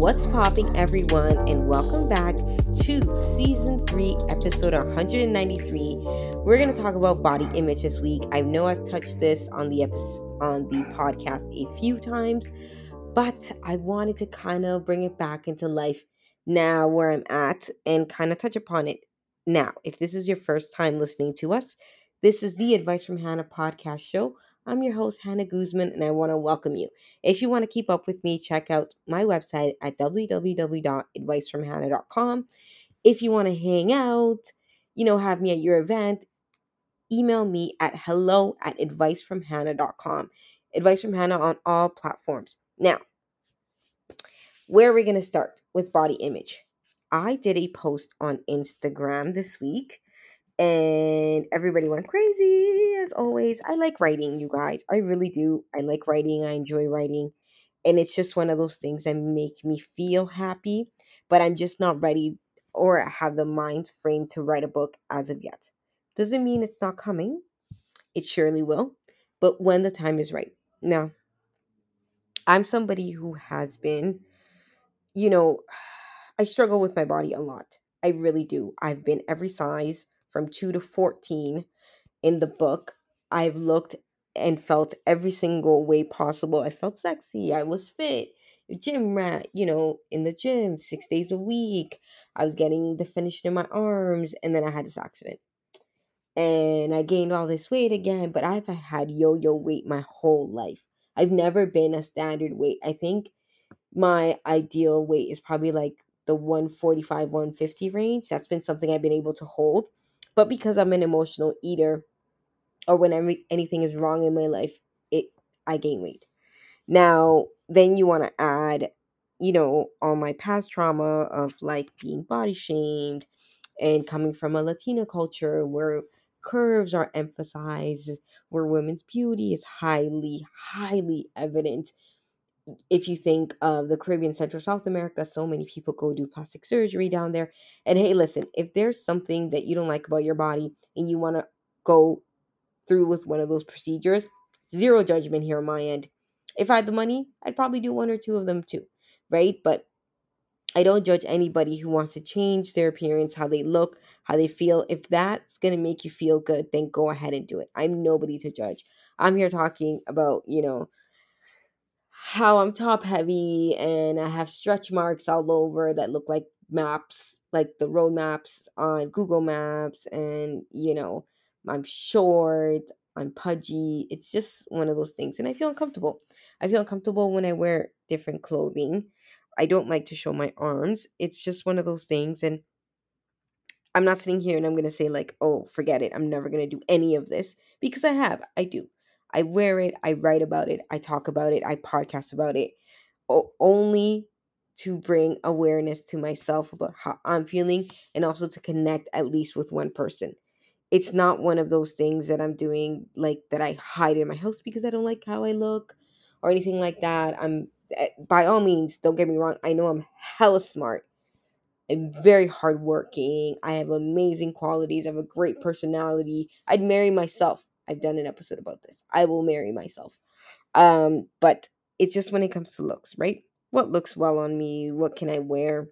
What's popping, everyone, and welcome back to season three, episode 193. We're going to talk about body image this week. I know I've touched this on the episode on the podcast a few times, but I wanted to kind of bring it back into life now where I'm at and kind of touch upon it. Now, if this is your first time listening to us, this is the Advice from Hannah podcast show. I'm your host, Hannah Guzman, and I want to welcome you. If you want to keep up with me, check out my website at www.advicefromhannah.com. If you want to hang out, you know, have me at your event, email me at hello at advicefromhannah.com. Advice from Hannah on all platforms. Now, where are we going to start with body image? I did a post on Instagram this week and everybody went crazy as always. I like writing, you guys. I really do. I like writing. I enjoy writing. And it's just one of those things that make me feel happy, but I'm just not ready or have the mind frame to write a book as of yet. Doesn't mean it's not coming. It surely will, but when the time is right. Now, I'm somebody who has been, you know, I struggle with my body a lot. I really do. I've been every size from 2 to 14 in the book. I've looked and felt every single way possible. I felt sexy. I was fit. Gym rat, you know, in the gym six days a week. I was getting definition in my arms, and then I had this accident. And I gained all this weight again, but I've had yo yo weight my whole life. I've never been a standard weight. I think my ideal weight is probably like the 145 150 range that's been something i've been able to hold but because i'm an emotional eater or whenever anything is wrong in my life it i gain weight. Now then you want to add you know all my past trauma of like being body shamed and coming from a latina culture where curves are emphasized where women's beauty is highly highly evident if you think of the Caribbean, Central South America, so many people go do plastic surgery down there. And hey, listen, if there's something that you don't like about your body and you want to go through with one of those procedures, zero judgment here on my end. If I had the money, I'd probably do one or two of them too, right? But I don't judge anybody who wants to change their appearance, how they look, how they feel. If that's going to make you feel good, then go ahead and do it. I'm nobody to judge. I'm here talking about, you know, how I'm top heavy and I have stretch marks all over that look like maps, like the road maps on Google Maps. And, you know, I'm short, I'm pudgy. It's just one of those things. And I feel uncomfortable. I feel uncomfortable when I wear different clothing. I don't like to show my arms. It's just one of those things. And I'm not sitting here and I'm to say, like, oh, forget it. I'm never to do any of this because I have. I do. I wear it, I write about it, I talk about it, I podcast about it, only to bring awareness to myself about how I'm feeling and also to connect at least with one person. It's not one of those things that I'm doing like that I hide in my house because I don't like how I look or anything like that. I'm eh, by all means, don't get me wrong, I know I'm hella smart. I'm very hardworking. I have amazing qualities. I have a great personality. I'd marry myself. I've done an episode about this. I will marry myself. Um, but it's just when it comes to looks, right? What looks well on me? What can I wear?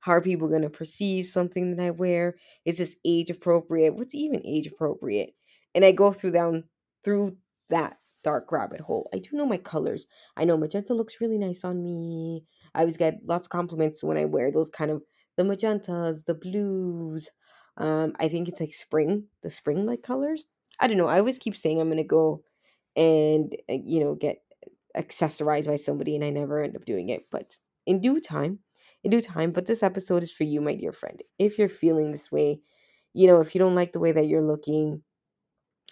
How are people going to perceive something that I wear? Is this age appropriate? What's even age appropriate? And I go through down through that dark rabbit hole. I do know my colors. I know magenta looks really nice on me. I always get lots of compliments when I wear those kind of the magentas, the blues. Um, I think it's like spring, the spring like colors. I don't know. I always keep saying I'm gonna go and uh, you know get accessorized by somebody and I never end up doing it. But in due time, in due time, but this episode is for you, my dear friend. If you're feeling this way, you know, if you don't like the way that you're looking,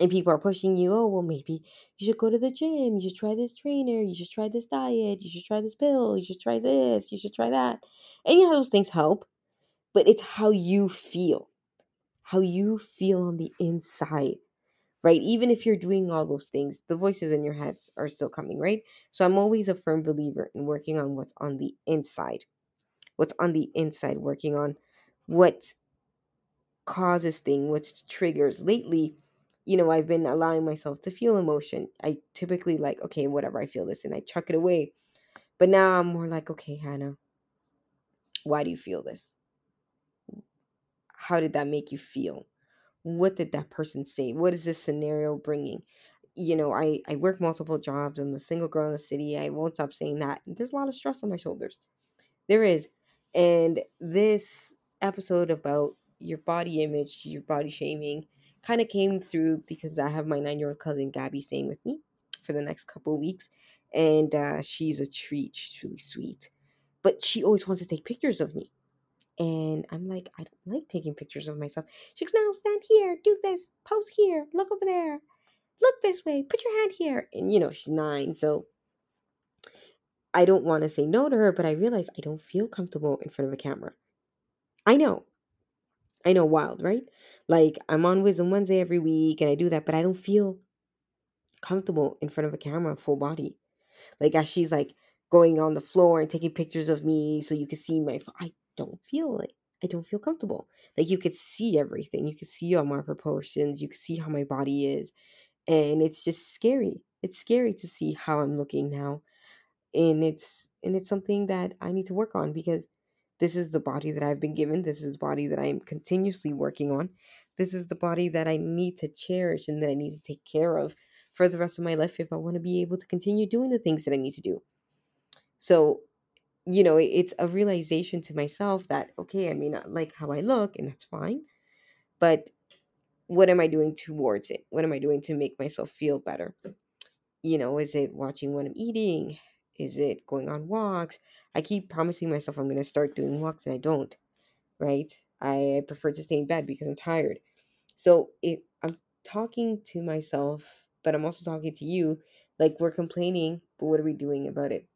and people are pushing you, oh, well, maybe you should go to the gym, you should try this trainer, you should try this diet, you should try this pill, you should try this, you should try that. Any of those things help, but it's how you feel, how you feel on the inside, right? Even if you're doing all those things, the voices in your heads are still coming, right? So I'm always a firm believer in working on what's on the inside, what's on the inside, working on what causes thing, what triggers. Lately, you know, I've been allowing myself to feel emotion. I typically like, okay, whatever, I feel this and I chuck it away. But now I'm more like, okay, Hannah, why do you feel this? How did that make you feel? What did that person say? What is this scenario bringing? You know, I, I work multiple jobs. I'm a single girl in the city. I won't stop saying that. There's a lot of stress on my shoulders. There is. And this episode about your body image, your body shaming, kind of came through because I have my nine year old cousin Gabby staying with me for the next couple weeks. And uh, she's a treat. She's really sweet. But she always wants to take pictures of me. And I'm like, I don't like taking pictures of myself. She goes, No, stand here, do this, pose here, look over there, look this way, put your hand here. And you know, she's nine. So I don't want to say no to her, but I realize I don't feel comfortable in front of a camera. I know. I know, wild, right? Like I'm on Wisdom Wednesday every week and I do that, but I don't feel comfortable in front of a camera full body. Like as she's like going on the floor and taking pictures of me so you can see my I don't feel it. I don't feel comfortable. Like you could see everything. You could see all my proportions. You could see how my body is. And it's just scary. It's scary to see how I'm looking now. And it's and it's something that I need to work on because this is the body that I've been given. This is the body that I am continuously working on. This is the body that I need to cherish and that I need to take care of for the rest of my life if I want to be able to continue doing the things that I need to do. So, you know, it's a realization to myself that, okay, I may not like how I look, and that's fine. But what am I doing towards it? What am I doing to make myself feel better? You know, is it watching what I'm eating? Is it going on walks? I keep promising myself I'm going to start doing walks and I don't, right? I prefer to stay in bed because I'm tired. So it, I'm talking to myself, but I'm also talking to you. Like we're complaining, but what are we doing about it?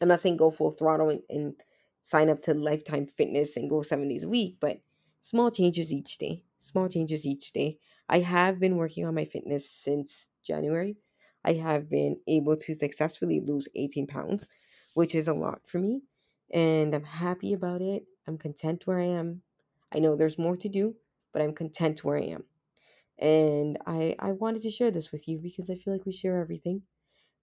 I'm not saying go full throttle and, and sign up to Lifetime Fitness and go seven days a week, but small changes each day. Small changes each day. I have been working on my fitness since January. I have been able to successfully lose 18 pounds, which is a lot for me. And I'm happy about it. I'm content where I am. I know there's more to do, but I'm content where I am. And I, I wanted to share this with you because I feel like we share everything.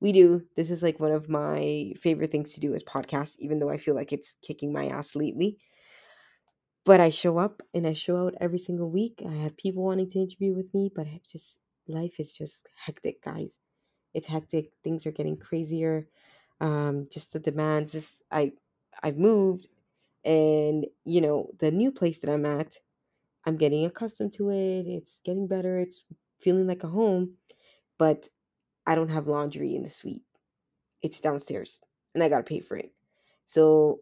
We do. This is like one of my favorite things to do is podcast, even though I feel like it's kicking my ass lately. But I show up and I show out every single week. I have people wanting to interview with me, but I've just life is just hectic, guys it's hectic things are getting crazier um just the demands is i i've moved and you know the new place that i'm at i'm getting accustomed to it it's getting better it's feeling like a home but i don't have laundry in the suite it's downstairs and i gotta pay for it so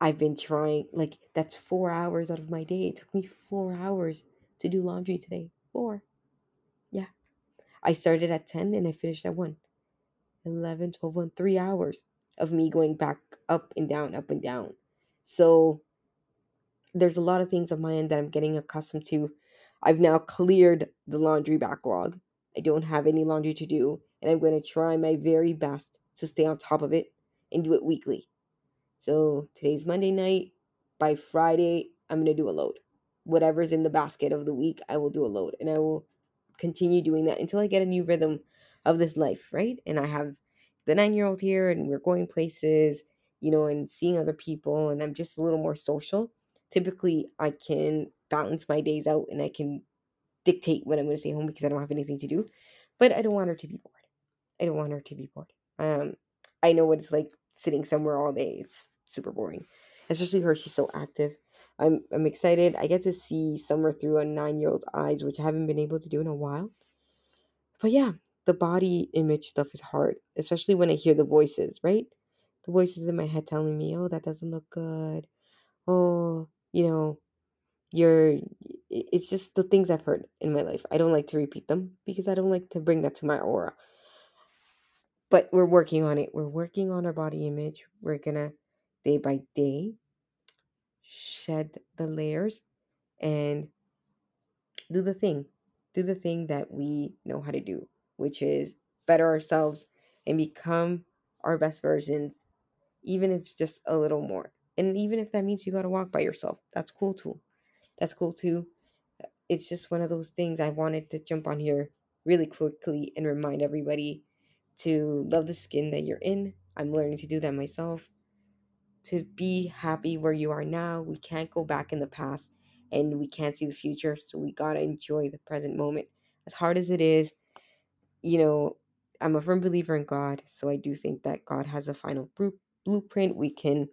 i've been trying like that's four hours out of my day it took me four hours to do laundry today four yeah I started at 10 and I finished at 1. 11, 12, 1, 3 hours of me going back up and down, up and down. So there's a lot of things on my end that I'm getting accustomed to. I've now cleared the laundry backlog. I don't have any laundry to do, and I'm going to try my very best to stay on top of it and do it weekly. So today's Monday night. By Friday, I'm going to do a load. Whatever's in the basket of the week, I will do a load, and I will continue doing that until I get a new rhythm of this life, right? And I have the nine year old here and we're going places, you know, and seeing other people, and I'm just a little more social. Typically, I can balance my days out and I can dictate when I'm going to stay home because I don't have anything to do. But I don't want her to be bored. I don't want her to be bored. Um, I know what it's like sitting somewhere all day. It's super boring, especially her. She's so active. I'm I'm excited. I get to see summer through a nine year old's eyes, which I haven't been able to do in a while. but yeah, the body image stuff is hard, especially when I hear the voices, right? The voices in my head telling me, oh, that doesn't look good. Oh, you know, you're, it's just the things I've heard in my life. I don't like to repeat them because I don't like to bring that to my aura. But we're working on it. We're working on our body image. We're to, day by day, shed the layers and do the thing. Do the thing that we know how to do, which is better ourselves and become our best versions, even if it's just a little more. And even if that means you got to walk by yourself, that's cool too. That's cool too. Uh, it's just one of those things I wanted to jump on here really quickly and remind everybody to love the skin that you're in. I'm learning to do that myself. To be happy where you are now. We can't go back in the past and we can't see the future. So we got to enjoy the present moment. As hard as it is, you know, I'm a firm believer in God. So I do think that God has a final blueprint. We can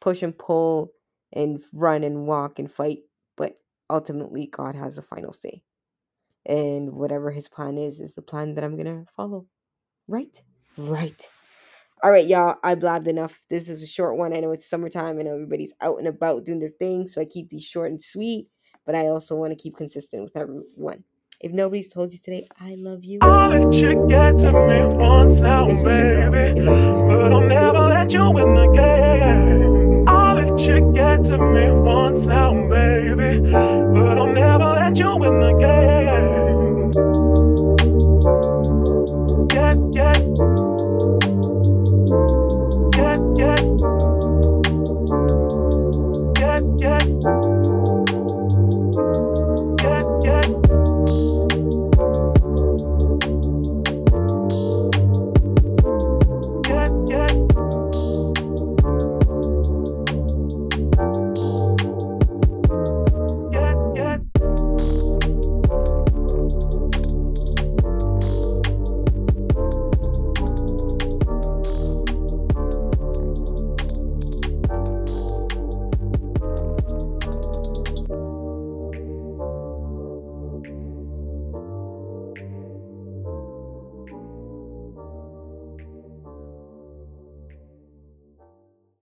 push and pull and run and walk and fight, ultimately, God has a final say. And whatever his plan is, is the plan that I'm going to follow. Right? Right. All right, y'all. I blabbed enough. This is a short one. I know it's summertime. I know everybody's out and about doing their thing. So I keep these short and sweet. But I also want to keep consistent with everyone. If nobody's told you today, I love you. I'll let you get to me once now, baby. But I'll never let you win the game. Let you get to me once now, baby. But I'll never let you win the game.